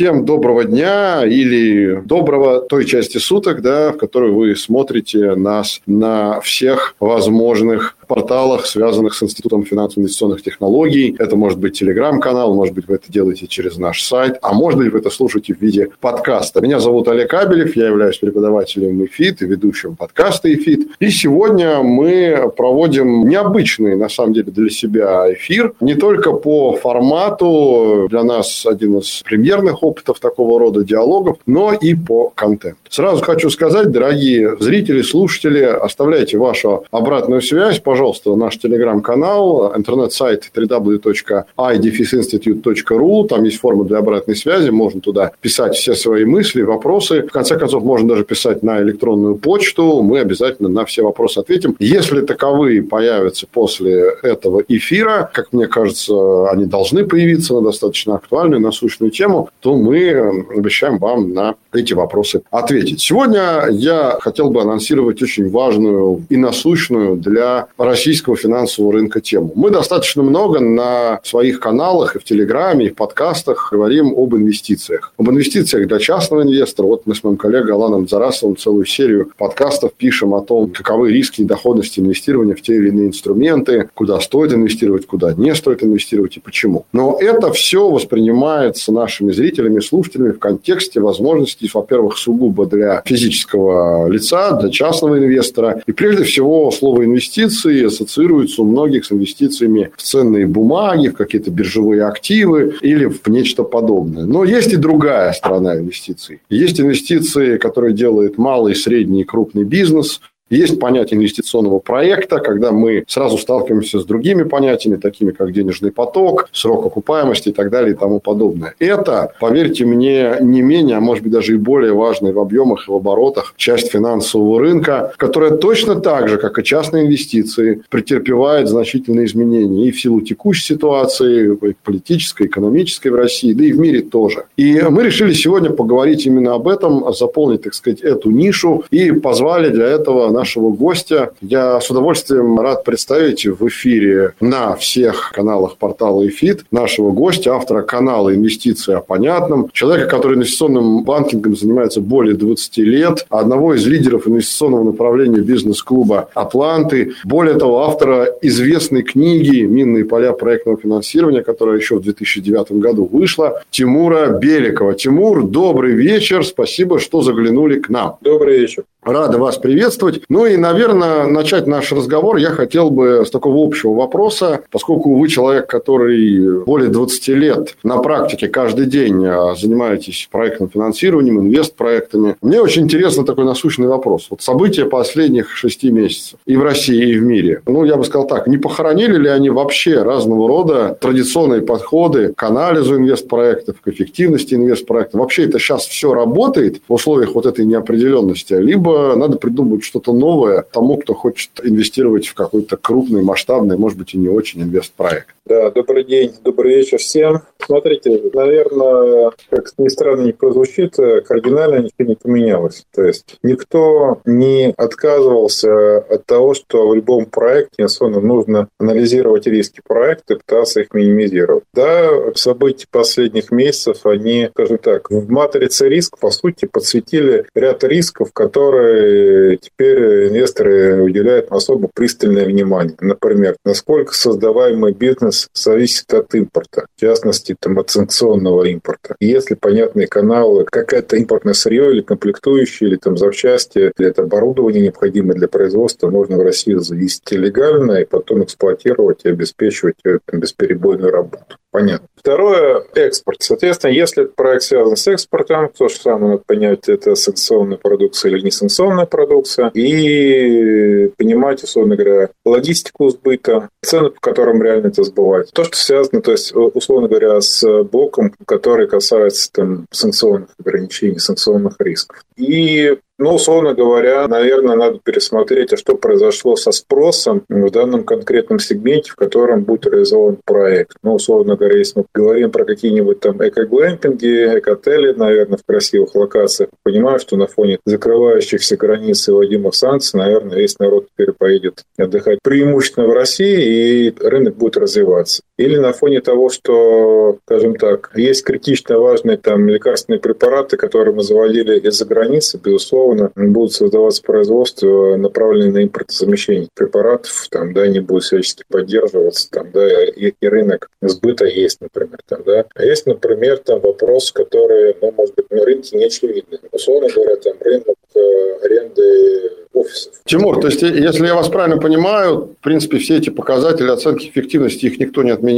Всем доброго дня или доброго той части суток, да, в которой вы смотрите нас на всех возможных порталах, связанных с Институтом финансово-инвестиционных технологий. Это может быть телеграм-канал, может быть, вы это делаете через наш сайт, а может быть, вы это слушаете в виде подкаста. Меня зовут Олег Абелев, я являюсь преподавателем ИФИТ и ведущим подкаста ИФИТ. И сегодня мы проводим необычный, на самом деле, для себя эфир. Не только по формату, для нас один из премьерных опытов такого рода диалогов, но и по контенту. Сразу хочу сказать, дорогие зрители, слушатели, оставляйте вашу обратную связь, пожалуйста, пожалуйста, наш телеграм-канал, интернет-сайт www.idefisinstitute.ru. Там есть форма для обратной связи. Можно туда писать все свои мысли, вопросы. В конце концов, можно даже писать на электронную почту. Мы обязательно на все вопросы ответим. Если таковые появятся после этого эфира, как мне кажется, они должны появиться на достаточно актуальную, насущную тему, то мы обещаем вам на эти вопросы ответить. Сегодня я хотел бы анонсировать очень важную и насущную для российского финансового рынка тему. Мы достаточно много на своих каналах и в Телеграме, и в подкастах говорим об инвестициях. Об инвестициях для частного инвестора. Вот мы с моим коллегой Аланом Зарасовым целую серию подкастов пишем о том, каковы риски и доходности инвестирования в те или иные инструменты, куда стоит инвестировать, куда не стоит инвестировать и почему. Но это все воспринимается нашими зрителями слушателями в контексте возможностей, во-первых, сугубо для физического лица, для частного инвестора. И прежде всего слово инвестиции ассоциируются у многих с инвестициями в ценные бумаги, в какие-то биржевые активы или в нечто подобное. Но есть и другая сторона инвестиций. Есть инвестиции, которые делает малый, средний и крупный бизнес, есть понятие инвестиционного проекта, когда мы сразу сталкиваемся с другими понятиями, такими как денежный поток, срок окупаемости и так далее и тому подобное. Это, поверьте мне, не менее, а может быть даже и более важная в объемах и в оборотах часть финансового рынка, которая точно так же, как и частные инвестиции, претерпевает значительные изменения и в силу текущей ситуации, политической, экономической в России, да и в мире тоже. И мы решили сегодня поговорить именно об этом, заполнить, так сказать, эту нишу и позвали для этого нашего гостя. Я с удовольствием рад представить в эфире на всех каналах портала EFIT нашего гостя, автора канала «Инвестиции о понятном», человека, который инвестиционным банкингом занимается более 20 лет, одного из лидеров инвестиционного направления бизнес-клуба «Атланты», более того, автора известной книги «Минные поля проектного финансирования», которая еще в 2009 году вышла, Тимура Беликова. Тимур, добрый вечер, спасибо, что заглянули к нам. Добрый вечер. Рада вас приветствовать. Ну и, наверное, начать наш разговор я хотел бы с такого общего вопроса, поскольку вы человек, который более 20 лет на практике каждый день а, занимаетесь проектным финансированием, инвест-проектами. Мне очень интересно такой насущный вопрос. Вот события последних шести месяцев и в России, и в мире. Ну, я бы сказал так, не похоронили ли они вообще разного рода традиционные подходы к анализу инвест-проектов, к эффективности инвест-проектов? Вообще это сейчас все работает в условиях вот этой неопределенности? Либо надо придумать что-то новое тому, кто хочет инвестировать в какой-то крупный, масштабный, может быть, и не очень инвест-проект. Да, добрый день, добрый вечер всем. Смотрите, наверное, как ни странно не прозвучит, кардинально ничего не поменялось. То есть никто не отказывался от того, что в любом проекте особенно нужно анализировать риски проекта и пытаться их минимизировать. Да, события последних месяцев, они, скажем так, в матрице риск, по сути, подсветили ряд рисков, которые теперь инвесторы уделяют особо пристальное внимание. Например, насколько создаваемый бизнес зависит от импорта, в частности, там, от санкционного импорта. Если понятные каналы, какое-то импортное сырье или комплектующие, или там запчасти, или это оборудование необходимое для производства, можно в Россию завести легально и потом эксплуатировать и обеспечивать там, бесперебойную работу. Понятно. Второе – экспорт. Соответственно, если проект связан с экспортом, то же самое надо понять, это санкционная продукция или не санкционная продукция, и понимать, условно говоря, логистику сбыта, цены, по которым реально это сбывать. То, что связано, то есть, условно говоря, с блоком, который касается там, санкционных ограничений, санкционных рисков. И ну, условно говоря, наверное, надо пересмотреть, а что произошло со спросом в данном конкретном сегменте, в котором будет реализован проект. Ну, условно говоря, если мы говорим про какие-нибудь там эко-глэмпинги, эко-отели, наверное, в красивых локациях, понимаю, что на фоне закрывающихся границ и вводимых санкций, наверное, весь народ теперь поедет отдыхать преимущественно в России, и рынок будет развиваться. Или на фоне того, что, скажем так, есть критично важные там лекарственные препараты, которые мы заводили из-за границы, безусловно, будут создаваться производства, направленные на импортозамещение препаратов, там, да, они будут всячески поддерживаться, там, да, и, и рынок сбыта есть, например, там, да. А есть, например, там вопрос, который, ну, может быть, на рынке не очевидный. Условно говоря, там, рынок э, аренды офисов. Тимур, то есть, если я вас правильно понимаю, в принципе, все эти показатели оценки эффективности, их никто не отменял,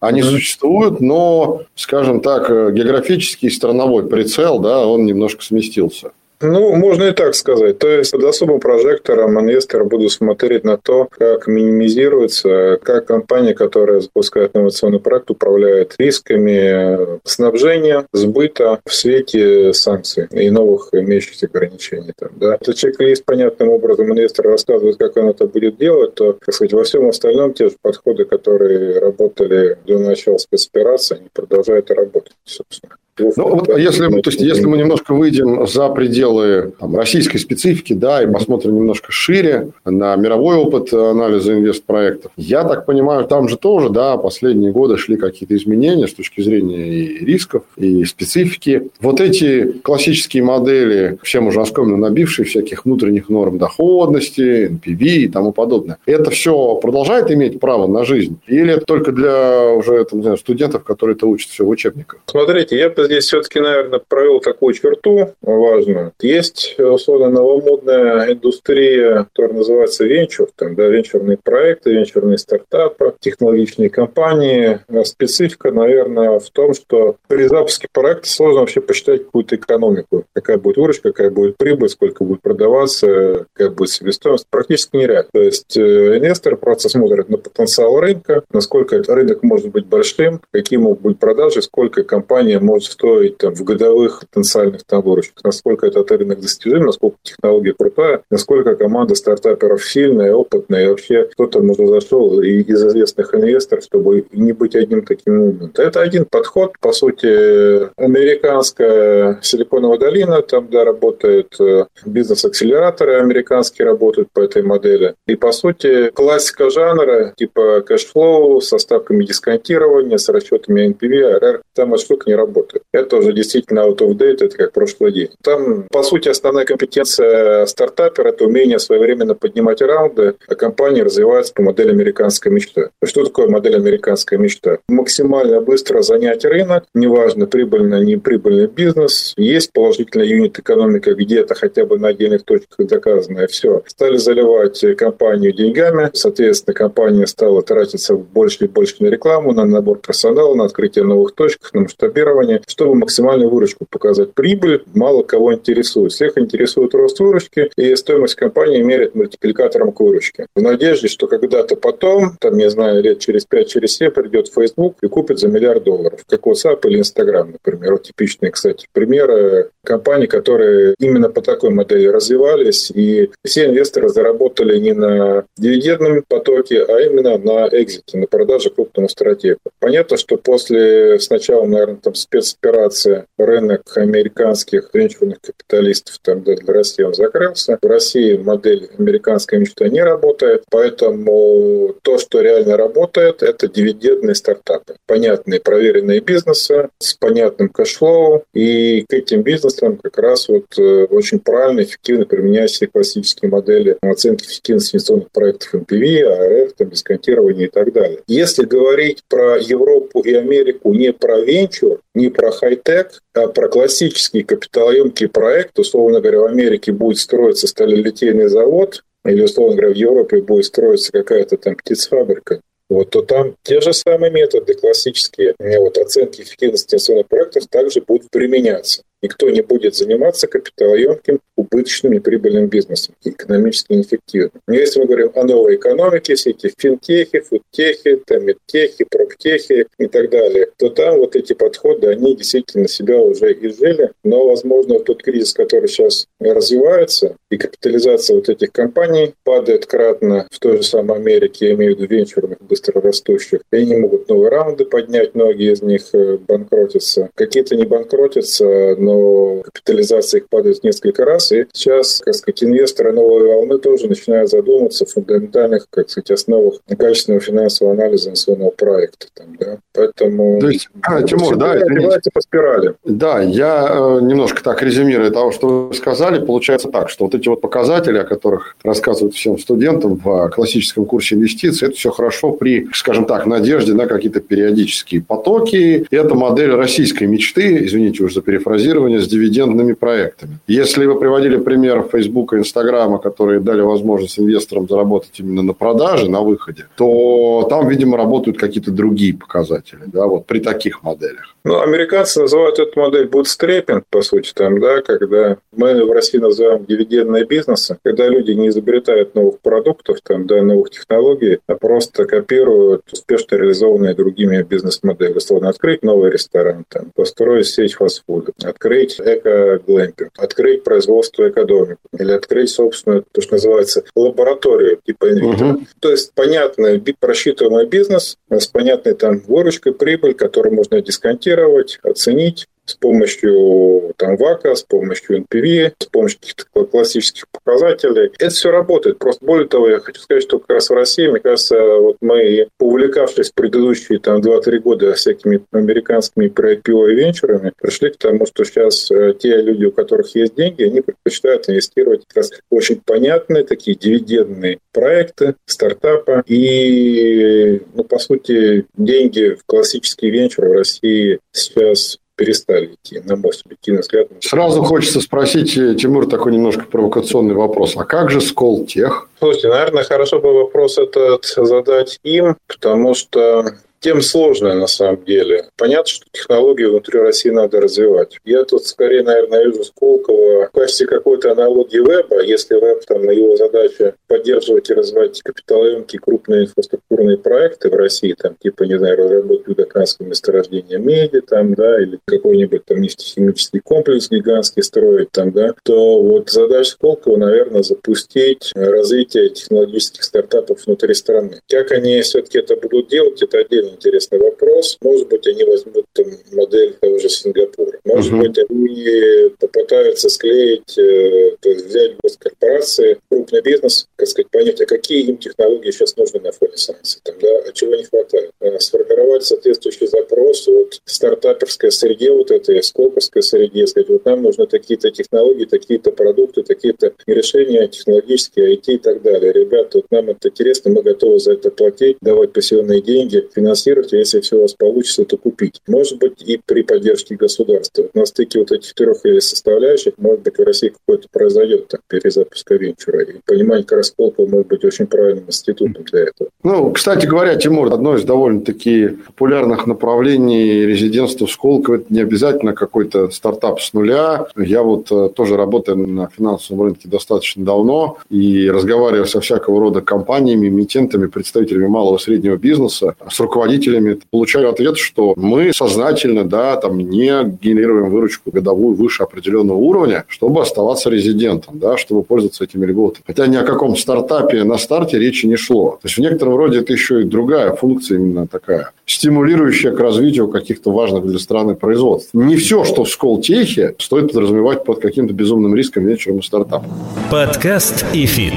они mm-hmm. существуют, но, скажем так, э, географический страновой прицел, да, он немножко сместился. Ну, можно и так сказать. То есть под особым прожектором инвесторы будут смотреть на то, как минимизируется, как компания, которая запускает инновационный проект, управляет рисками снабжения, сбыта в свете санкций и новых имеющихся ограничений. Там, да. Если чек-лист понятным образом инвестор рассказывает, как он это будет делать, то, так сказать, во всем остальном те же подходы, которые работали до начала спецоперации, они продолжают работать, собственно. Ну, вот если, то есть, если мы немножко выйдем за пределы там, российской специфики, да, и посмотрим немножко шире на мировой опыт анализа инвестпроектов, я так понимаю, там же тоже, да, последние годы шли какие-то изменения с точки зрения и рисков, и специфики. Вот эти классические модели, всем уже оскомно набившие всяких внутренних норм доходности, NPV и тому подобное, это все продолжает иметь право на жизнь? Или это только для уже там, знаю, студентов, которые это учат все в учебниках? Смотрите, я здесь все-таки, наверное, провел такую черту важную. Есть, условно, новомодная индустрия, которая называется венчур, там, да, венчурные проекты, венчурные стартапы, технологичные компании. Специфика, наверное, в том, что при запуске проекта сложно вообще посчитать какую-то экономику. Какая будет выручка, какая будет прибыль, сколько будет продаваться, какая будет себестоимость. Практически нереально. То есть э, инвестор просто смотрит на потенциал рынка, насколько этот рынок может быть большим, какие могут быть продажи, сколько компания может стоить там, в годовых потенциальных там выручках, насколько этот рынок достижим, насколько технология крутая, насколько команда стартаперов сильная, опытная, и вообще кто-то уже зашел из известных инвесторов, чтобы не быть одним таким умным. Это один подход, по сути, американская силиконовая долина, там, да, работает э, бизнес-акселераторы американские работают по этой модели. И, по сути, классика жанра, типа cash flow со ставками дисконтирования, с расчетами NPV, IRR, там эта штука не работает это уже действительно out of date, это как прошлый день. Там, по сути, основная компетенция стартапера – это умение своевременно поднимать раунды, а компания развивается по модели американской мечты. Что такое модель американской мечты? Максимально быстро занять рынок, неважно, прибыльный, не прибыльный бизнес, есть положительная юнит-экономика где-то хотя бы на отдельных точках доказанная, все. Стали заливать компанию деньгами, соответственно, компания стала тратиться больше и больше на рекламу, на набор персонала, на открытие новых точек, на масштабирование, чтобы максимальную выручку показать. Прибыль мало кого интересует. Всех интересует рост выручки, и стоимость компании меряет мультипликатором к выручке. В надежде, что когда-то потом, там, я знаю, лет через 5, через 7 придет Facebook и купит за миллиард долларов, как WhatsApp или Instagram, например. Вот типичные, кстати, примеры компаний, которые именно по такой модели развивались, и все инвесторы заработали не на дивидендном потоке, а именно на экзите, на продаже крупному стратегу. Понятно, что после сначала, наверное, там спецоперации операция, рынок американских венчурных капиталистов там, да, для России он закрылся. В России модель американской мечты не работает, поэтому то, что реально работает, это дивидендные стартапы. Понятные, проверенные бизнесы с понятным cash flow, и к этим бизнесам как раз вот э, очень правильно, эффективно применяются классические модели оценки эффективности инвестиционных проектов NPV, IRR, там, дисконтирование и так далее. Если говорить про Европу и Америку не про венчур, не про хай-тек, а про классический капиталоемкий проект. Условно говоря, в Америке будет строиться сталелитейный завод, или, условно говоря, в Европе будет строиться какая-то там птицфабрика. вот, то там те же самые методы классические вот, оценки эффективности инвестиционных проектов также будут применяться. Никто не будет заниматься капиталоемким, убыточным, неприбыльным бизнесом, экономически неэффективным. Но если мы говорим о новой экономике, все эти финтехи, фудтехи, там, медтехи, проптехи и так далее, то там вот эти подходы, они действительно себя уже изжили. Но, возможно, тот кризис, который сейчас развивается, и капитализация вот этих компаний падает кратно в той же самой Америке, я имею в виду венчурных, быстро растущих, и они могут новые раунды поднять, многие из них э, банкротятся. Какие-то не банкротятся, но но капитализация их падает несколько раз, и сейчас, как сказать, инвесторы новой волны тоже начинают задумываться о фундаментальных, как сказать, основах качественного финансового анализа инвестиционного проекта. Там, да? Поэтому... То есть, а, Тимур, да, извините. по спирали. Да, я э, немножко так резюмирую того, что вы сказали. Получается так, что вот эти вот показатели, о которых рассказывают всем студентам в классическом курсе инвестиций, это все хорошо при, скажем так, надежде на какие-то периодические потоки. И это модель российской мечты, извините уже за перефразирование, инвестирования с дивидендными проектами. Если вы приводили пример Facebook и Инстаграма, которые дали возможность инвесторам заработать именно на продаже, на выходе, то там, видимо, работают какие-то другие показатели, да, вот при таких моделях. Ну, американцы называют эту модель bootstrapping, по сути, там, да, когда мы в России называем дивидендные бизнесы, когда люди не изобретают новых продуктов, там, да, новых технологий, а просто копируют успешно реализованные другими бизнес-модели. Условно, открыть новый ресторан, там, построить сеть фастфуда, открыть эко-глэмпинг, открыть производство экономики или открыть собственную, то, что называется, лабораторию типа инвитро. Угу. То есть понятный, просчитываемый бизнес с понятной там выручкой, прибыль, которую можно дисконтировать, оценить, с помощью там, ВАКа, с помощью NPV, с помощью каких-то классических показателей. Это все работает. Просто более того, я хочу сказать, что как раз в России, мне кажется, вот мы, увлекавшись предыдущие там 2-3 года всякими американскими IPO и венчурами, пришли к тому, что сейчас э, те люди, у которых есть деньги, они предпочитают инвестировать как раз очень понятные такие дивидендные проекты, стартапы. И, ну, по сути, деньги в классические венчуры в России сейчас перестали идти, на мой субъективный взгляд. Сразу хочется спросить, э, Тимур, такой немножко провокационный вопрос. А как же Сколтех? Слушайте, наверное, хорошо бы вопрос этот задать им, потому что тем сложная на самом деле. Понятно, что технологии внутри России надо развивать. Я тут скорее, наверное, вижу Сколково в качестве какой-то аналогии веба, если веб, там, на его задача поддерживать и развивать капиталоемкие крупные инфраструктурные проекты в России, там, типа, не знаю, разработки доканского месторождения меди, там, да, или какой-нибудь там нефтехимический комплекс гигантский строить, там, да, то вот задача Сколково, наверное, запустить развитие технологических стартапов внутри страны. Как они все-таки это будут делать, это отдельно интересный вопрос. Может быть, они возьмут там, модель того же Сингапура. Может uh-huh. быть, они попытаются склеить, э, то есть взять госкорпорации, крупный бизнес, как сказать, понять, а какие им технологии сейчас нужны на фоне санкций, там, да, а чего не хватает. А сформировать соответствующий запрос вот стартаперской среде, вот этой скоповской среде, сказать, вот нам нужны такие-то технологии, такие-то продукты, такие-то решения технологические, IT и так далее. Ребята, вот нам это интересно, мы готовы за это платить, давать пассивные деньги, финансировать финансировать, если все у вас получится, то купить. Может быть, и при поддержке государства. На стыке вот этих трех составляющих, может быть, в России какой-то произойдет там, перезапуск венчура. И понимание Колпа может быть очень правильным институтом для этого. Ну, кстати говоря, Тимур, одно из довольно-таки популярных направлений резидентства в Сколково – это не обязательно какой-то стартап с нуля. Я вот э, тоже работаю на финансовом рынке достаточно давно и разговариваю со всякого рода компаниями, эмитентами, представителями малого и среднего бизнеса, с руководителями руководителями, получаю ответ, что мы сознательно да, там, не генерируем выручку годовую выше определенного уровня, чтобы оставаться резидентом, да, чтобы пользоваться этими льготами. Хотя ни о каком стартапе на старте речи не шло. То есть, в некотором роде это еще и другая функция именно такая, стимулирующая к развитию каких-то важных для страны производств. Не все, что в Сколтехе, стоит подразумевать под каким-то безумным риском, венчуром и стартапом. Подкаст ИФИТ.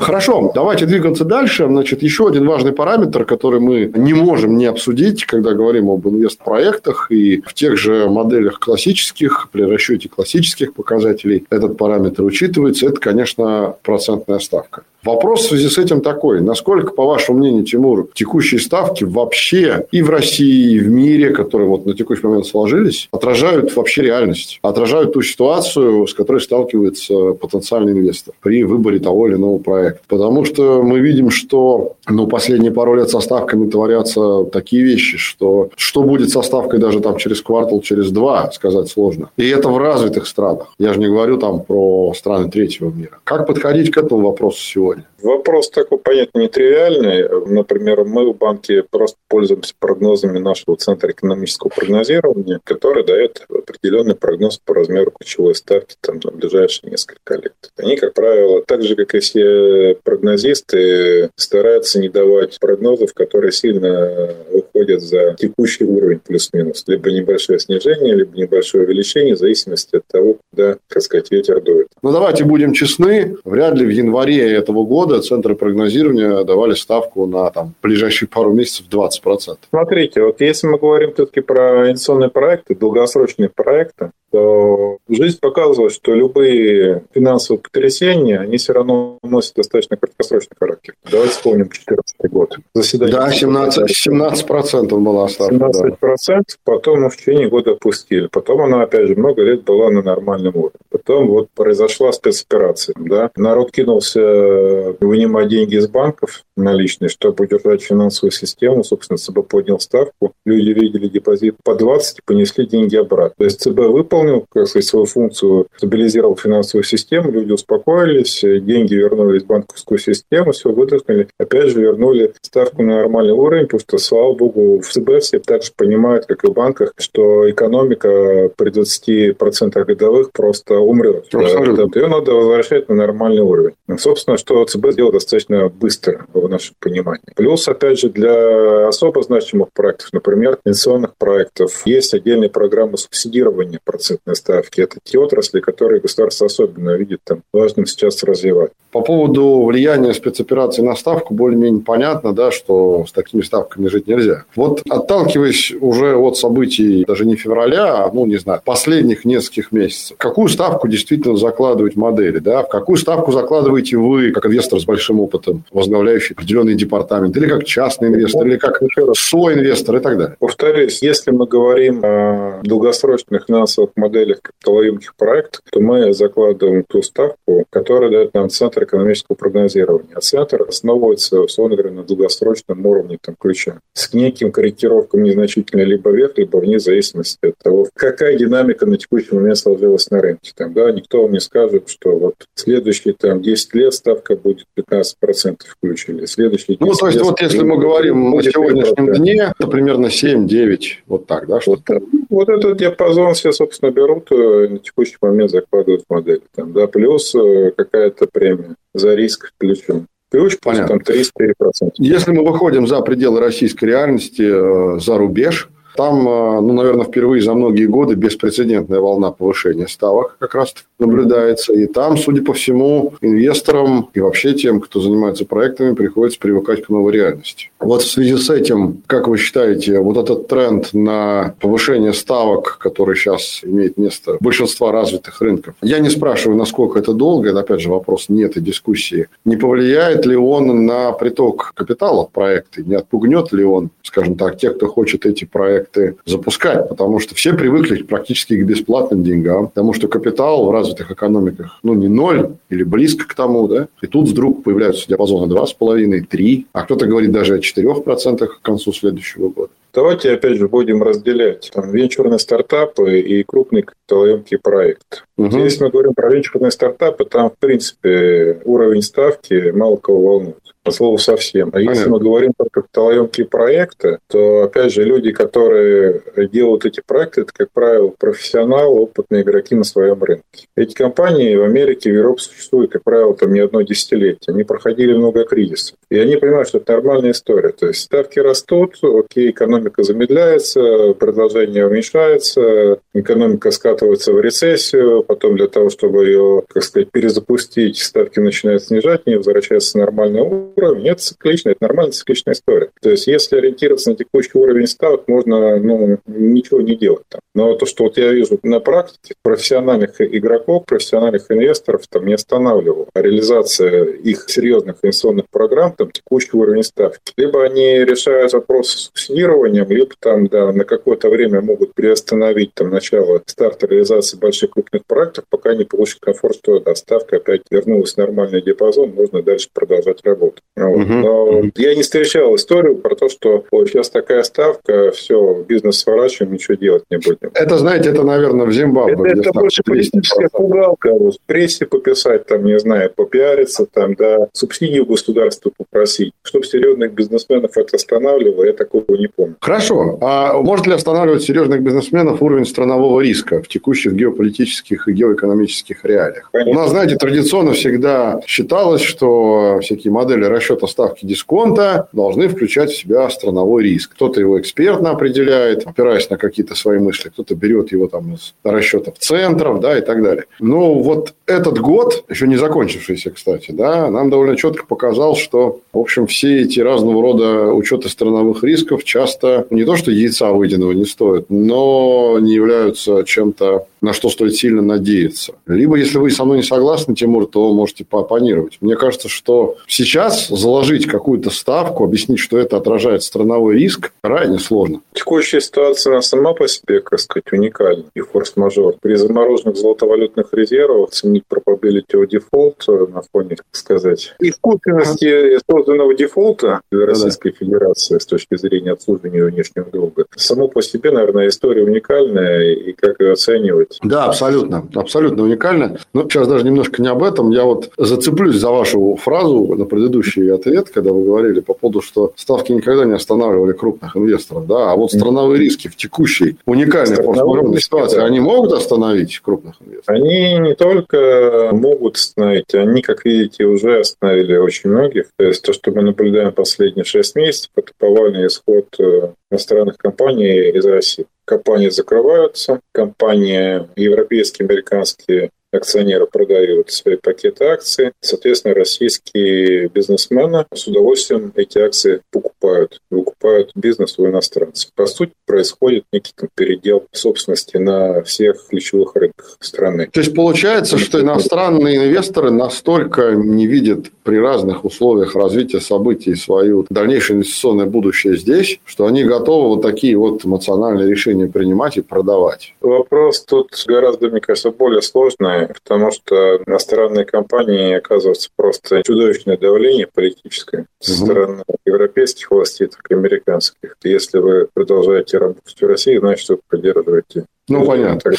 Хорошо, давайте двигаться дальше. Значит, еще один важный параметр, который мы не можем не обсудить, когда говорим об инвестпроектах и в тех же моделях классических, при расчете классических показателей этот параметр учитывается, это, конечно, процентная ставка. Вопрос в связи с этим такой. Насколько, по вашему мнению, Тимур, текущие ставки вообще и в России, и в мире, которые вот на текущий момент сложились, отражают вообще реальность, отражают ту ситуацию, с которой сталкивается потенциальный инвестор при выборе того или иного проекта. Потому что мы видим, что ну, последние пару лет со ставками творятся такие вещи, что что будет со ставкой даже там через квартал, через два, сказать сложно. И это в развитых странах. Я же не говорю там про страны третьего мира. Как подходить к этому вопросу сегодня? Вопрос такой, понятно, нетривиальный. Например, мы в банке просто пользуемся прогнозами нашего Центра экономического прогнозирования, который дает определенный прогноз по размеру ключевой ставки там, на ближайшие несколько лет. Они, как правило, так же, как и все прогнозисты, стараются не давать прогнозов, которые сильно выходят за текущий уровень плюс-минус. Либо небольшое снижение, либо небольшое увеличение, в зависимости от того, куда, так сказать, ветер дует. Ну, давайте будем честны. Вряд ли в январе этого года центры прогнозирования давали ставку на там, ближайшие пару месяцев 20%. Смотрите, вот если мы говорим все-таки про инвестиционные проекты, долгосрочные проекты, то жизнь показывает, что любые финансовые потрясения, они все равно носят достаточно краткосрочный характер. Давайте вспомним 2014 год. Заседание да, 17, 17 процентов была ставка. 17 процентов, да. потом в течение года опустили. Потом она, опять же, много лет была на нормальном уровне. Потом вот произошла спецоперация. Да? Народ кинулся вынимать деньги из банков наличные, чтобы удержать финансовую систему. Собственно, ЦБ поднял ставку. Люди видели депозит по 20 и понесли деньги обратно. То есть ЦБ выполнил, как сказать, свою функцию, стабилизировал финансовую систему, люди успокоились, деньги вернулись в банковскую систему, все выдохнули. Опять же, вернули ставку на нормальный уровень, потому что, слава богу, в ЦБ все также понимают, как и в банках, что экономика при 20% годовых просто умрет. Абсолютно. Ее надо возвращать на нормальный уровень. Собственно, что ЦБ сделал достаточно быстро в нашем понимании. Плюс, опять же, для особо значимых проектов, например, пенсионных проектов, есть отдельные программы субсидирования процентной ставки. Это те отрасли, которые государство особенно видит там важным сейчас развивать. По поводу влияния спецопераций на ставку более-менее понятно, да, что с такими ставками жить нельзя. Вот отталкиваясь уже от событий даже не февраля, а, ну, не знаю, последних нескольких месяцев, какую ставку действительно закладывать модели, да, в какую ставку закладываете вы, как инвестор с большим опытом, возглавляющий определенный департамент, или как частный инвестор, или как свой инвестор и так далее? Повторюсь, если мы говорим о долгосрочных финансовых моделях капиталоемких проектов, то мы закладываем ту ставку, которая дает нам центр экономического прогнозирования. А Центр основывается, условно говоря, на долгосрочном уровне там, ключа. С неким корректировкам незначительно либо вверх, либо вниз, в зависимости от того, какая динамика на текущий момент сложилась на рынке. Там, да, никто вам не скажет, что вот следующие там, 10 лет ставка будет 15% включили. Следующие 10 ну, то есть, вот если мы говорим о сегодняшнем дне, это примерно 7-9, вот так, да? Что вот, вот этот диапазон все, собственно, берут, э, на текущий момент закладывают в модель. Там, да, плюс э, какая-то премия за риск ключом. Ключ Понятно. там 3-4%. Если мы выходим за пределы российской реальности, э, за рубеж – там, э, ну, наверное, впервые за многие годы беспрецедентная волна повышения ставок как раз наблюдается. И там, судя по всему, инвесторам и вообще тем, кто занимается проектами, приходится привыкать к новой реальности. Вот в связи с этим, как вы считаете, вот этот тренд на повышение ставок, который сейчас имеет место в большинстве развитых рынков, я не спрашиваю, насколько это долго, это, опять же, вопрос нет и дискуссии. Не повлияет ли он на приток капитала в проекты? Не отпугнет ли он, скажем так, тех, кто хочет эти проекты проекты запускать, потому что все привыкли практически к бесплатным деньгам, потому что капитал в развитых экономиках, ну, не ноль или близко к тому, да, и тут вдруг появляются диапазоны 2,5, 3, а кто-то говорит даже о 4% к концу следующего года. Давайте, опять же, будем разделять там, венчурные стартапы и крупный капиталоемкий проект. Угу. Если мы говорим про венчурные стартапы, там, в принципе, уровень ставки мало кого волнует по слову совсем. А если мы говорим про капиталоемкие проекты, то, опять же, люди, которые делают эти проекты, это, как правило, профессионалы, опытные игроки на своем рынке. Эти компании в Америке, в Европе существуют, как правило, там не одно десятилетие. Они проходили много кризисов. И они понимают, что это нормальная история. То есть ставки растут, окей, экономика замедляется, предложение уменьшается, экономика скатывается в рецессию, потом для того, чтобы ее, как сказать, перезапустить, ставки начинают снижать, не возвращается на нормальный уровень. Это циклично, это нормальная цикличная история. То есть, если ориентироваться на текущий уровень ставок, можно ну, ничего не делать там. Но то, что вот я вижу на практике, профессиональных игроков, профессиональных инвесторов там не останавливало. реализация их серьезных инвестиционных программ, там текущий уровень ставки. Либо они решают вопрос с субсидированием, либо там да, на какое-то время могут приостановить там начало старта реализации больших крупных проектов, пока не получат комфорт, что да, ставка опять вернулась в нормальный диапазон, можно дальше продолжать работать. Вот. Но я не встречал историю про то, что вот сейчас такая ставка, все, бизнес сворачиваем, ничего делать не будем. Это, знаете, это, наверное, в Зимбабве. Это, это больше политическая пугалка. Вот, в прессе пописать, там, не знаю, попиариться, там, да, субсидию государству попросить. Чтобы серьезных бизнесменов это останавливало, я такого не помню. Хорошо. А может ли останавливать серьезных бизнесменов уровень странового риска в текущих геополитических и геоэкономических реалиях? Конечно. У нас, знаете, традиционно всегда считалось, что всякие модели расчета ставки дисконта должны включать в себя страновой риск. Кто-то его экспертно определяет, опираясь на какие-то свои мысли, кто-то берет его там из расчетов центров, да, и так далее. Но вот этот год, еще не закончившийся, кстати, да, нам довольно четко показал, что, в общем, все эти разного рода учеты страновых рисков часто не то, что яйца выеденного не стоят, но не являются чем-то на что стоит сильно надеяться. Либо, если вы со мной не согласны, Тимур, то можете поопонировать. Мне кажется, что сейчас заложить какую-то ставку, объяснить, что это отражает страновой риск, крайне сложно. Текущая ситуация сама по себе, как сказать, уникальна и форс-мажор. При замороженных золотовалютных резервах ценить probability of default на фоне, так сказать, искусственности созданного дефолта для Российской Федерации с точки зрения обслуживания внешнего долга. Само по себе, наверное, история уникальная, и как ее оценивать. Да, абсолютно. Абсолютно уникально. Но сейчас даже немножко не об этом. Я вот зацеплюсь за вашу фразу на предыдущий ответ, когда вы говорили по поводу, что ставки никогда не останавливали крупных инвесторов. Да? А вот страновые риски в текущей уникальной форс ситуации, да. они могут остановить крупных инвесторов? Они не только могут остановить, они, как видите, уже остановили очень многих. То есть то, что мы наблюдаем последние шесть месяцев, это повальный исход э, иностранных компаний из России компании закрываются, компании европейские, американские акционеры продают свои пакеты акций. Соответственно, российские бизнесмены с удовольствием эти акции покупают. Выкупают бизнес у иностранцев. По сути, происходит некий там, передел собственности на всех ключевых рынках страны. То есть получается, что иностранные инвесторы настолько не видят при разных условиях развития событий свое дальнейшее инвестиционное будущее здесь, что они готовы вот такие вот эмоциональные решения принимать и продавать. Вопрос тут гораздо, мне кажется, более сложный потому что иностранные компании оказывается просто чудовищное давление политическое со стороны европейских властей, так и американских. Если вы продолжаете работать в России, значит, вы поддерживаете ну, понятно.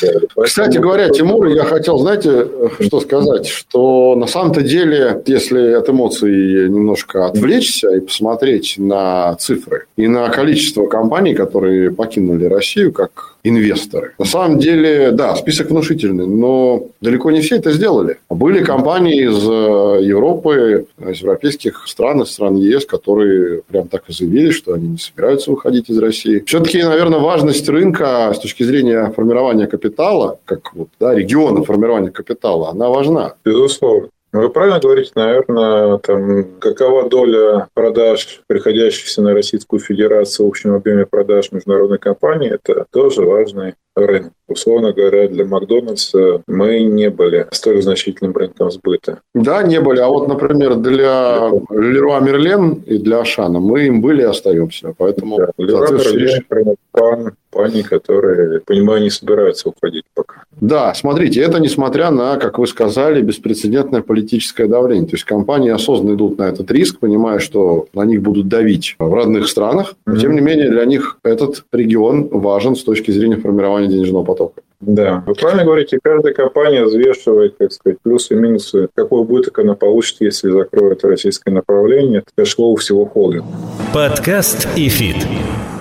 Кстати говоря, Тимур, я хотел, знаете, что сказать, что на самом-то деле, если от эмоций немножко отвлечься и посмотреть на цифры и на количество компаний, которые покинули Россию как инвесторы. На самом деле, да, список внушительный, но далеко не все это сделали. Были компании из э, Европы, из европейских стран, из стран ЕС, которые прям так и заявили, что они не собираются выходить из России. Все-таки, наверное, важность рынка с точки зрения формирования капитала, как вот, да, региона формирования капитала, она важна. Безусловно. Вы правильно говорите, наверное, там, какова доля продаж, приходящихся на Российскую Федерацию в общем объеме продаж международной компании, это тоже важный рынок. Условно говоря, для Макдональдса мы не были столь значительным рынком сбыта. Да, не были. А вот, например, для Леруа Мерлен и для Ашана мы им были и остаемся. Поэтому да, Леруа Мерлен, Пан, Пани, которые, понимаю, не собираются уходить пока. Да, смотрите, это несмотря на, как вы сказали, беспрецедентное политическое давление. То есть компании осознанно идут на этот риск, понимая, что на них будут давить в родных странах. Но, тем не менее, для них этот регион важен с точки зрения формирования денежного потока. Да, вы правильно говорите, каждая компания взвешивает, как сказать, плюсы и минусы, какой убыток она получит, если закроет российское направление. Это cash flow всего холдинга. Подкаст ИФИТ.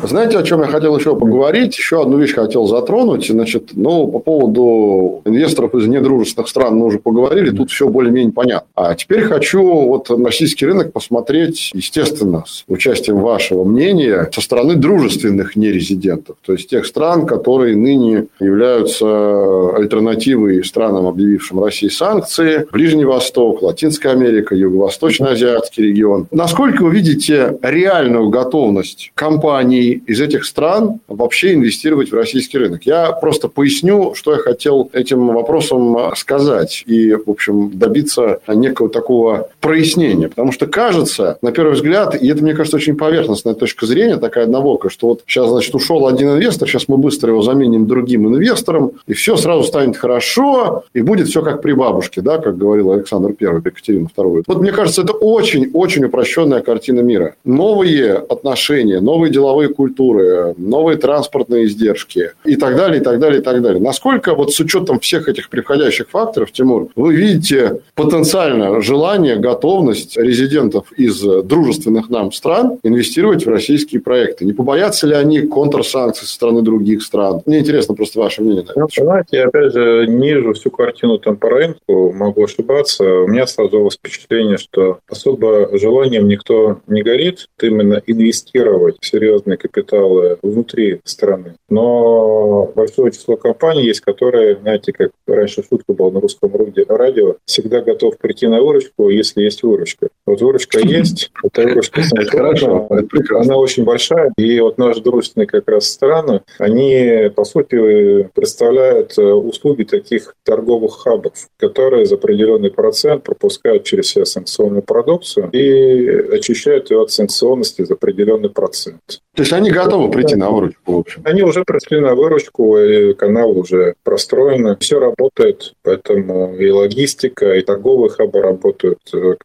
Знаете, о чем я хотел еще поговорить? Еще одну вещь хотел затронуть. Значит, ну, по поводу инвесторов из недружественных стран мы уже поговорили, тут все более-менее понятно. А теперь хочу вот российский рынок посмотреть, естественно, с участием вашего мнения, со стороны дружественных нерезидентов, то есть тех стран, которые ныне являются альтернативой странам, объявившим России санкции, Ближний Восток, Латинская Америка, Юго-Восточно-Азиатский регион. Насколько вы видите реальную готовность компаний из этих стран вообще инвестировать в российский рынок? Я просто поясню, что я хотел этим вопросом сказать и, в общем, добиться некого такого прояснения. Потому что кажется, на первый взгляд, и это, мне кажется, очень поверхностная точка зрения, такая однобокая, что вот сейчас, значит, ушел один инвестор, сейчас мы быстро его заменим другим инвестором, и все сразу станет хорошо, и будет все как при бабушке, да, как говорил Александр I, Екатерина II. Вот мне кажется, это очень-очень упрощенная картина мира. Новые отношения, новые деловые культуры, новые транспортные издержки и так далее, и так далее, и так далее. Насколько вот с учетом всех этих приходящих факторов, Тимур, вы видите потенциально желание, готовность резидентов из дружественных нам стран инвестировать в российские проекты? Не побоятся ли они контрсанкций со стороны других стран? Мне интересно просто ваше мнение. Ну, знаете, я опять же не вижу всю картину там по рынку, могу ошибаться. У меня сложилось впечатление, что особо желанием никто не горит именно инвестировать в серьезные капиталы внутри страны. Но большое число компаний есть, которые, знаете, как раньше шутка была на русском радио, всегда готов прийти на выручку, если есть выручка. Вот выручка есть, эта выручка хорошо, она очень большая, и вот наши дружественные как раз страны, они, по сути, представляют э, услуги таких торговых хабов, которые за определенный процент пропускают через себя санкционную продукцию и очищают ее от санкционности за определенный процент. То есть они готовы прийти на выручку, в общем? Они уже пришли на выручку, и канал уже простроен, все работает, поэтому и логистика, и торговые хабы работают.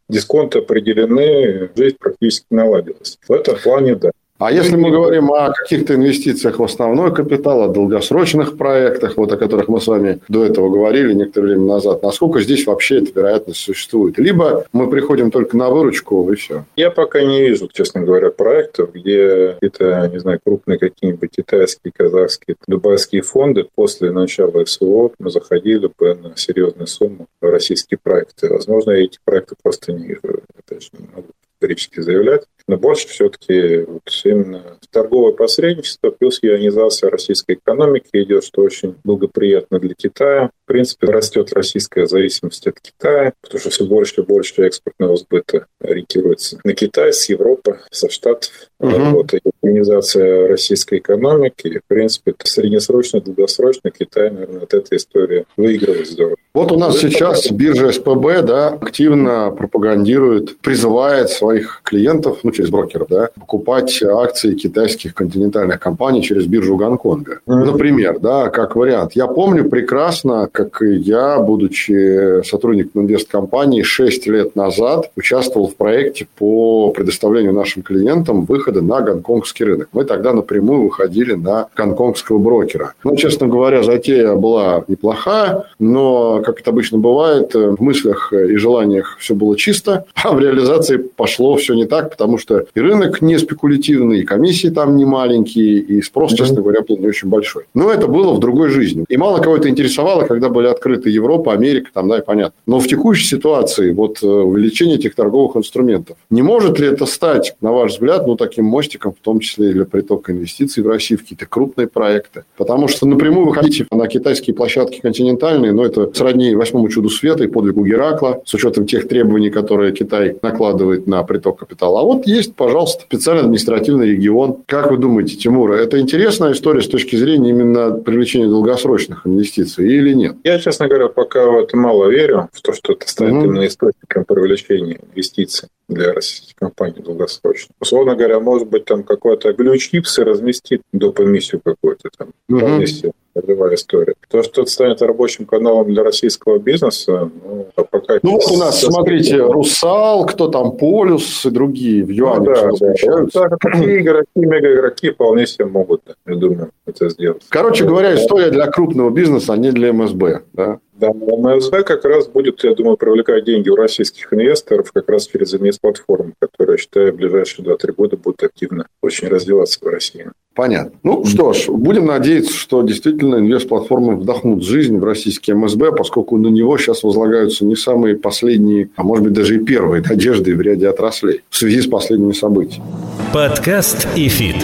Дисконты определены, жизнь практически наладилась. В этом плане, да. А если мы говорим о каких-то инвестициях в основной капитал, о долгосрочных проектах, вот о которых мы с вами до этого говорили некоторое время назад, насколько здесь вообще эта вероятность существует? Либо мы приходим только на выручку, и все. Я пока не вижу, честно говоря, проектов, где какие-то, не знаю, крупные какие-нибудь китайские, казахские, дубайские фонды после начала СВО заходили бы на серьезную сумму в российские проекты. Возможно, эти проекты просто не вижу. Опять же, могу категорически заявлять но больше все-таки вот именно торговое посредничество плюс ионизация российской экономики идет, что очень благоприятно для Китая. В принципе, растет российская зависимость от Китая, потому что все больше и больше экспортного сбыта ориентируется на Китай с Европы, со Штатов. Угу. Вот ионизация российской экономики. И, в принципе, среднесрочно, долгосрочно Китай, наверное, от этой истории выигрывает здорово. Вот у нас сейчас биржа СПБ да, активно пропагандирует, призывает своих клиентов, ну, через брокеров, да, покупать акции китайских континентальных компаний через биржу Гонконга. Mm-hmm. Например, да, как вариант. Я помню прекрасно, как я, будучи сотрудником инвесткомпании, 6 лет назад участвовал в проекте по предоставлению нашим клиентам выхода на гонконгский рынок. Мы тогда напрямую выходили на гонконгского брокера. Ну, честно говоря, затея была неплохая, но, как это обычно бывает, в мыслях и желаниях все было чисто, а в реализации пошло все не так, потому что что и рынок не спекулятивный, и комиссии там не маленькие, и спрос, mm-hmm. честно говоря, был не очень большой. Но это было в другой жизни. И мало кого это интересовало, когда были открыты Европа, Америка, там, да, и понятно. Но в текущей ситуации вот э, увеличение этих торговых инструментов, не может ли это стать, на ваш взгляд, ну, таким мостиком, в том числе и для притока инвестиций в Россию, в какие-то крупные проекты? Потому что напрямую выходить на китайские площадки континентальные, ну, это сродни восьмому чуду света и подвигу Геракла, с учетом тех требований, которые Китай накладывает на приток капитала. А вот есть, пожалуйста, специальный административный регион. Как вы думаете, Тимур, это интересная история с точки зрения именно привлечения долгосрочных инвестиций или нет? Я, честно говоря, пока в это мало верю, в то, что это станет угу. именно источником привлечения инвестиций для российских компаний долгосрочно. Условно говоря, может быть, там какой-то ключ чипсы разместит доп. эмиссию какую-то там. Угу ролевая история. То, что это станет рабочим каналом для российского бизнеса, ну, а пока... Ну, вот у нас, смотрите, Русал, кто там, Полюс и другие в юане ну, да, да. да, такие игроки, мега-игроки вполне себе могут, я думаю, это сделать. Короче говоря, история для крупного бизнеса, а не для МСБ, да? Да, МСБ как раз будет, я думаю, привлекать деньги у российских инвесторов как раз через инвест-платформу, которая, я считаю, в ближайшие 2-3 года будет активно очень развиваться в России. Понятно. Ну что ж, будем надеяться, что действительно инвест-платформы вдохнут жизнь в российский МСБ, поскольку на него сейчас возлагаются не самые последние, а может быть даже и первые надежды в ряде отраслей в связи с последними событиями. Подкаст ИФИТ.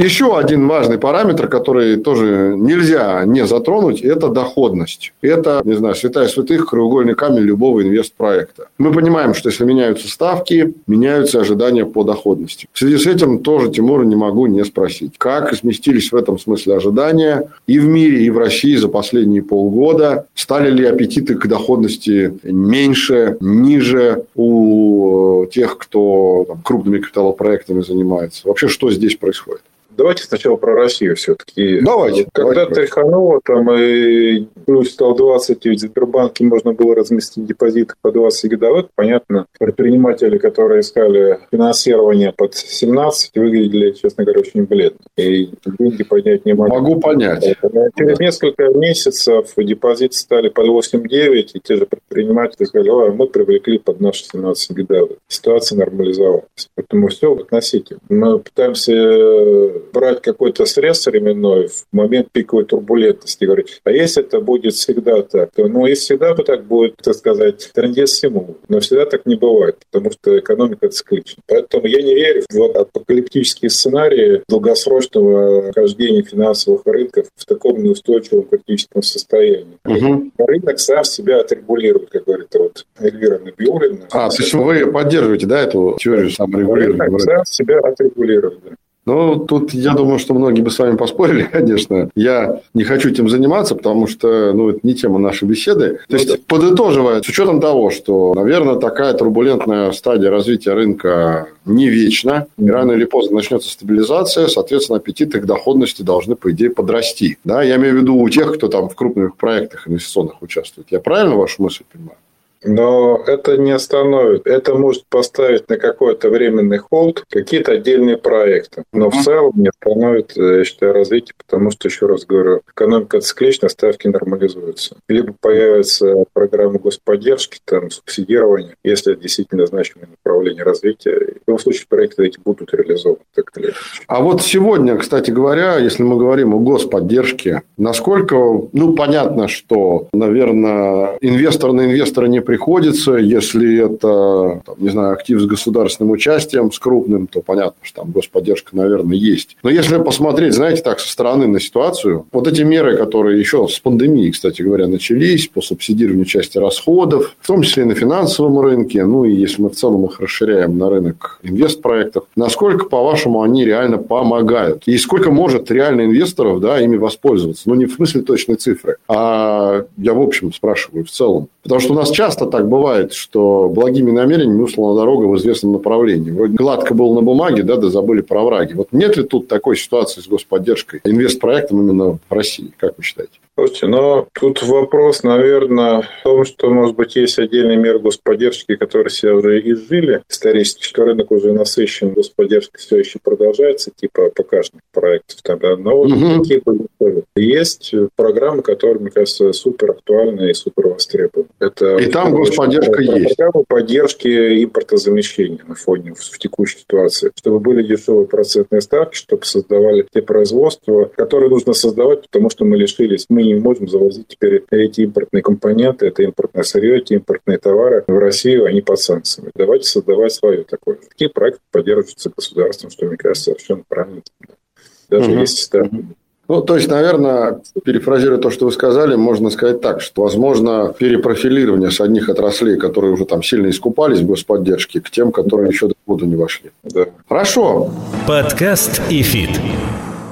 Еще один важный параметр, который тоже нельзя не затронуть, это доходность. Это, не знаю, святая святых, краеугольный камень любого инвестпроекта. Мы понимаем, что если меняются ставки, меняются ожидания по доходности. В связи с этим тоже Тимура не могу не спросить, как сместились в этом смысле ожидания и в мире, и в России за последние полгода. Стали ли аппетиты к доходности меньше, ниже у тех, кто там, крупными капиталопроектами занимается? Вообще, что здесь происходит? Давайте сначала про Россию все-таки. Давайте. Когда давайте. тряхануло, там и плюс стал 20, ведь в Сбербанке можно было разместить депозиты по 20 годовых. Понятно, предприниматели, которые искали финансирование под 17, выглядели, честно говоря, очень бледно. И деньги поднять не могли. Могу понять. Через несколько месяцев депозиты стали под 8-9, и те же предприниматели сказали, Ой, мы привлекли под наши 17 годовых. Ситуация нормализовалась. Поэтому все относительно. Мы пытаемся брать какой-то срез временной в момент пиковой турбулентности. Говорить, а если это будет всегда так? то Ну, если всегда то так будет, так сказать, трендец всему. Но всегда так не бывает, потому что экономика циклична. Поэтому я не верю в апокалиптические сценарии долгосрочного хождения финансовых рынков в таком неустойчивом критическом состоянии. Угу. Рынок сам себя отрегулирует, как говорит вот Эльвира Набиулина. А, то есть вы поддерживаете, да, эту теорию саморегулирования? Рынок сам себя отрегулирует, да. Ну, тут я думаю, что многие бы с вами поспорили, конечно. Я не хочу этим заниматься, потому что ну, это не тема нашей беседы. То Ну есть, да. подытоживая, с учетом того, что, наверное, такая турбулентная стадия развития рынка не вечна, и рано или поздно начнется стабилизация, соответственно, аппетиты к доходности должны, по идее, подрасти. Да, я имею в виду у тех, кто там в крупных проектах инвестиционных участвует. Я правильно вашу мысль понимаю? Но это не остановит. Это может поставить на какой-то временный холд какие-то отдельные проекты. Но в целом не остановит, э, я считаю, развитие, потому что, еще раз говорю, экономика циклична, ставки нормализуются. Либо появятся программы господдержки, там, субсидирования, если это действительно значимое направление развития. В любом случае проекты эти будут реализованы. Так или иначе. А вот сегодня, кстати говоря, если мы говорим о господдержке, насколько, ну, понятно, что, наверное, инвестор на инвестора не приходится, если это, там, не знаю, актив с государственным участием, с крупным, то понятно, что там господдержка, наверное, есть. Но если посмотреть, знаете, так, со стороны на ситуацию, вот эти меры, которые еще с пандемией, кстати говоря, начались по субсидированию части расходов, в том числе и на финансовом рынке, ну и если мы в целом их расширяем на рынок инвестпроектов, насколько, по-вашему, они реально помогают? И сколько может реально инвесторов да, ими воспользоваться? Ну, не в смысле точной цифры, а я в общем спрашиваю в целом. Потому что у нас часто так бывает, что благими намерениями услана дорога в известном направлении. Вроде гладко было на бумаге, да, да забыли про враги. Вот нет ли тут такой ситуации с господдержкой, инвестпроектом именно в России? Как вы считаете? Слушайте, но тут вопрос, наверное, в том, что, может быть, есть отдельные меры господдержки, которые себя уже изжили исторически, что рынок уже насыщен, господдержка все еще продолжается, типа покажных проектов. Тогда. Но вот Мгм. такие были. Есть программы, которые, мне кажется, супер актуальны и супер востребованы. Это И там господдержка Программа есть. поддержки импортозамещения на фоне в, в текущей ситуации, чтобы были дешевые процентные ставки, чтобы создавали те производства, которые нужно создавать, потому что мы лишились, мы не можем завозить теперь эти импортные компоненты, это импортное сырье, эти импортные товары в Россию, они под санкциями. Давайте создавать свое такое. Такие проекты поддерживаются государством, что, мне кажется, совершенно правильно. Даже Мгм. есть ставки. Ну, то есть, наверное, перефразируя то, что вы сказали, можно сказать так, что, возможно, перепрофилирование с одних отраслей, которые уже там сильно искупались в господдержке, к тем, которые еще до года не вошли. Да. Хорошо. Подкаст и фит.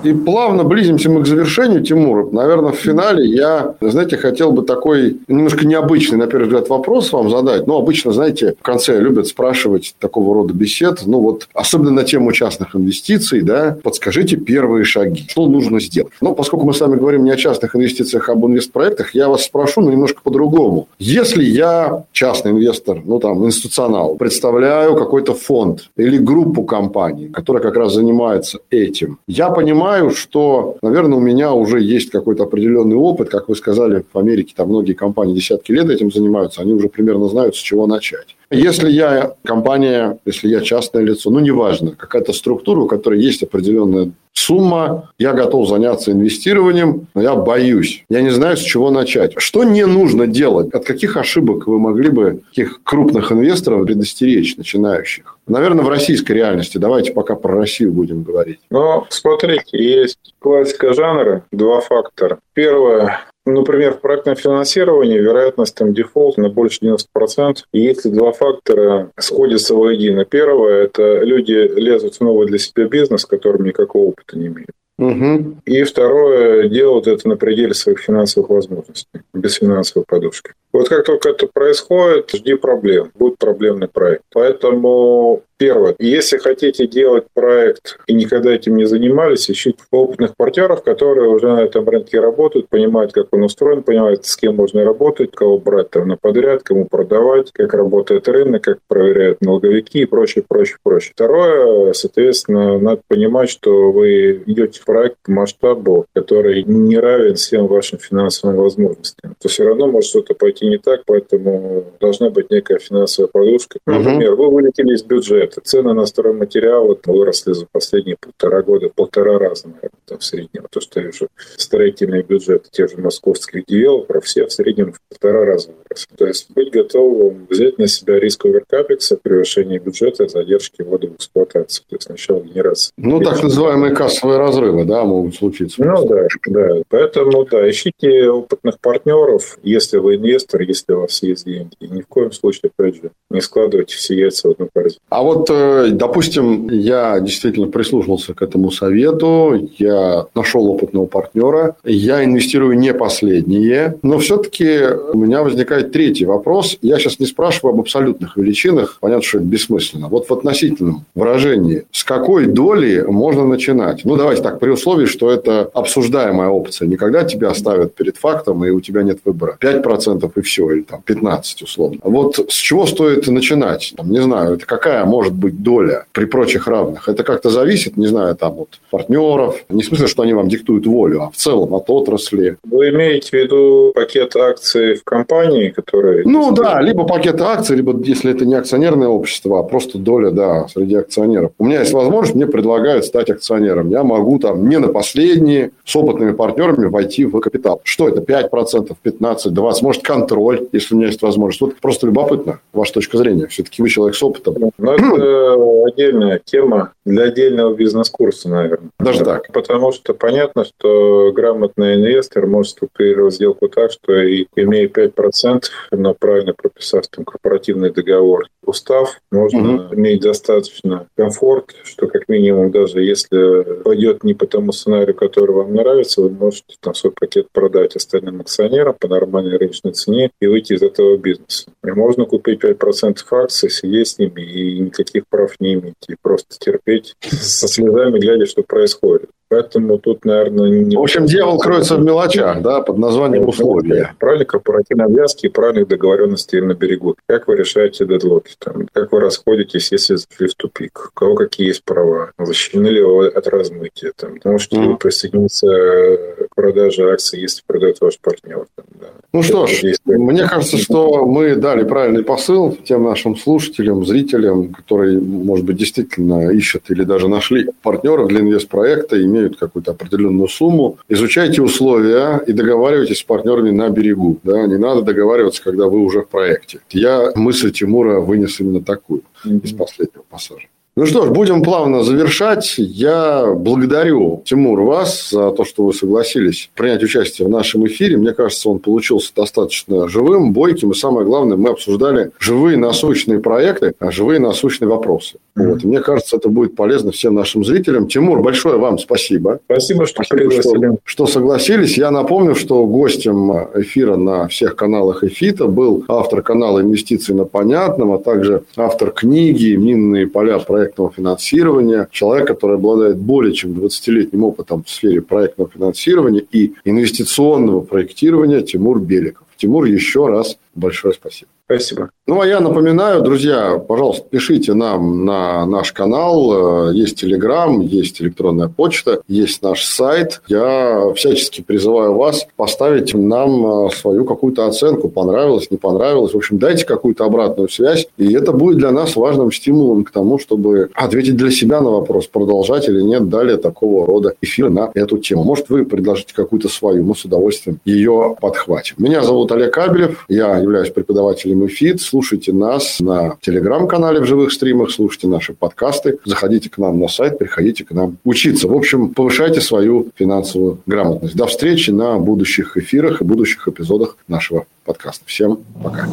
И плавно близимся мы к завершению, Тимур. Наверное, в финале я, знаете, хотел бы такой немножко необычный, на первый взгляд, вопрос вам задать. Ну, обычно, знаете, в конце любят спрашивать такого рода бесед. Ну, вот, особенно на тему частных инвестиций, да, подскажите первые шаги. Что нужно сделать? Ну, поскольку мы с вами говорим не о частных инвестициях, а об инвестпроектах, я вас спрошу, но немножко по-другому. Если я частный инвестор, ну, там, институционал, представляю какой-то фонд или группу компаний, которая как раз занимается этим, я понимаю, понимаю, что, наверное, у меня уже есть какой-то определенный опыт. Как вы сказали, в Америке там многие компании десятки лет этим занимаются, они уже примерно знают, с чего начать. Если я компания, если я частное лицо, ну, неважно, какая-то структура, у которой есть определенная сумма, я готов заняться инвестированием, но я боюсь. Я не знаю, с чего начать. Что не нужно делать? От каких ошибок вы могли бы таких крупных инвесторов предостеречь, начинающих? Наверное, в российской реальности. Давайте пока про Россию будем говорить. Ну, смотрите, есть классика жанра, два фактора. Первое, Например, в проектном финансировании вероятность там, дефолта на больше 90%. И если два фактора сходятся воедино. Первое – это люди лезут в новый для себя бизнес, которым никакого опыта не имеют. Угу. И второе, делают это на пределе своих финансовых возможностей, без финансовой подушки. Вот как только это происходит, жди проблем. Будет проблемный проект. Поэтому Первое. Если хотите делать проект и никогда этим не занимались, ищите опытных партнеров, которые уже на этом рынке работают, понимают, как он устроен, понимают, с кем можно работать, кого брать там на подряд, кому продавать, как работает рынок, как проверяют налоговики и прочее, прочее, прочее. Второе, соответственно, надо понимать, что вы идете в проект по масштабу, который не равен всем вашим финансовым возможностям. То все равно может что-то пойти не так, поэтому должна быть некая финансовая подушка. Например, вы вылетели из бюджета, это цены на стройматериалы выросли за последние полтора года полтора раза, наверное, там, в среднем. То, что я вижу, строительные бюджеты тех же московских девелоперов, все в среднем в полтора раза выросли. То есть быть готовым взять на себя риск оверкапекса, превышение бюджета, задержки ввода в эксплуатацию. То есть начало генерации. Ну, так называемые кассовые разрывы, да, могут случиться. Ну, да, да. Поэтому, да, ищите опытных партнеров, если вы инвестор, если у вас есть деньги. И ни в коем случае, опять же, не складывайте все яйца в одну корзину. А вот э, допустим, я действительно прислушался к этому совету, я нашел опытного партнера, я инвестирую не последние, но все-таки у меня возникает третий вопрос. Я сейчас не спрашиваю об абсолютных величинах, понятно, что это бессмысленно. Вот в относительном выражении, с какой доли можно начинать? Ну, давайте так, при условии, что это обсуждаемая опция. Никогда тебя ставят перед фактом, и у тебя нет выбора. 5% и все, или там 15 условно. Вот с чего стоит начинать? Там, не знаю, это какая может быть доля при прочих равных. Это как-то зависит, не знаю, там от партнеров. Не в смысле, что они вам диктуют волю, а в целом от отрасли. Вы имеете в виду пакет акций в компании, которые... Ну да, либо пакет акций, либо если это не акционерное общество, а просто доля, да, среди акционеров. У меня есть возможность, мне предлагают стать акционером. Я могу там не на последние с опытными партнерами войти в капитал. Что это? 5%, 15%, 20%, может контроль, если у меня есть возможность. Вот просто любопытно, ваша точка зрения. Все-таки вы человек с опытом. Ну, это отдельная тема для отдельного бизнес-курса, наверное. Даже так. Потому что понятно, что грамотный инвестор может структурировать сделку так, что и имея 5%, но правильно прописав там корпоративный договор, устав, можно угу. иметь достаточно комфорт, что как минимум даже если пойдет не по тому сценарию, который вам нравится, вы можете там свой пакет продать остальным акционерам по нормальной рыночной цене и выйти из этого бизнеса. И можно купить 5% акций, сидеть с ними и никаких прав не иметь, и просто терпеть со слезами, глядя, что происходит. Поэтому тут, наверное, не... В общем, дьявол кроется в мелочах, да, под названием условия. Правильно корпоративной обвязки и правильных договоренностей на берегу. Как вы решаете дедлоки? Там, как вы расходитесь, если зашли в тупик? У кого какие есть права? Защищены ли вы от размытия? Там, можете mm. ли вы присоединиться к продаже акций, если продает ваш партнер? Там, да. Ну что ж, мне кажется, что мы дали правильный посыл тем нашим слушателям, зрителям, которые, может быть, действительно ищут или даже нашли партнеров для инвестпроекта, имеют имеют какую-то определенную сумму. Изучайте условия и договаривайтесь с партнерами на берегу. Да? Не надо договариваться, когда вы уже в проекте. Я мысль Тимура вынес именно такую из последнего пассажа. Ну что ж, будем плавно завершать. Я благодарю, Тимур, вас за то, что вы согласились принять участие в нашем эфире. Мне кажется, он получился достаточно живым, бойким. И самое главное, мы обсуждали живые насущные проекты, а живые насущные вопросы. Mm-hmm. Вот. И мне кажется, это будет полезно всем нашим зрителям. Тимур, большое вам спасибо. Спасибо, что пригласили. Что, что согласились. Я напомню, что гостем эфира на всех каналах Эфита был автор канала «Инвестиции на понятном», а также автор книги «Минные поля проекта проектного финансирования, человек, который обладает более чем 20-летним опытом в сфере проектного финансирования и инвестиционного проектирования Тимур Беликов. Тимур, еще раз большое спасибо. Спасибо. Ну, а я напоминаю, друзья, пожалуйста, пишите нам на наш канал. Э, есть Телеграм, есть электронная почта, есть наш сайт. Я всячески призываю вас поставить нам э, свою какую-то оценку. Понравилось, не понравилось. В общем, дайте какую-то обратную связь. И это будет для нас важным стимулом к тому, чтобы ответить для себя на вопрос, продолжать или нет далее такого рода эфиры на эту тему. Может, вы предложите какую-то свою. Мы с удовольствием ее подхватим. Меня зовут Олег Кабелев. Я являюсь преподавателем ИФИТ слушайте нас на телеграм-канале в живых стримах, слушайте наши подкасты, заходите к нам на сайт, приходите к нам учиться. В общем, повышайте свою финансовую грамотность. До встречи на будущих эфирах и будущих эпизодах нашего подкаста. Всем пока.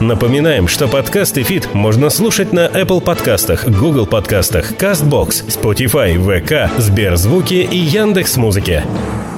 Напоминаем, что подкаст и можно слушать на Apple подкастах, Google подкастах, CastBox, Spotify, VK, Сберзвуки и Яндекс.Музыке. Музыке.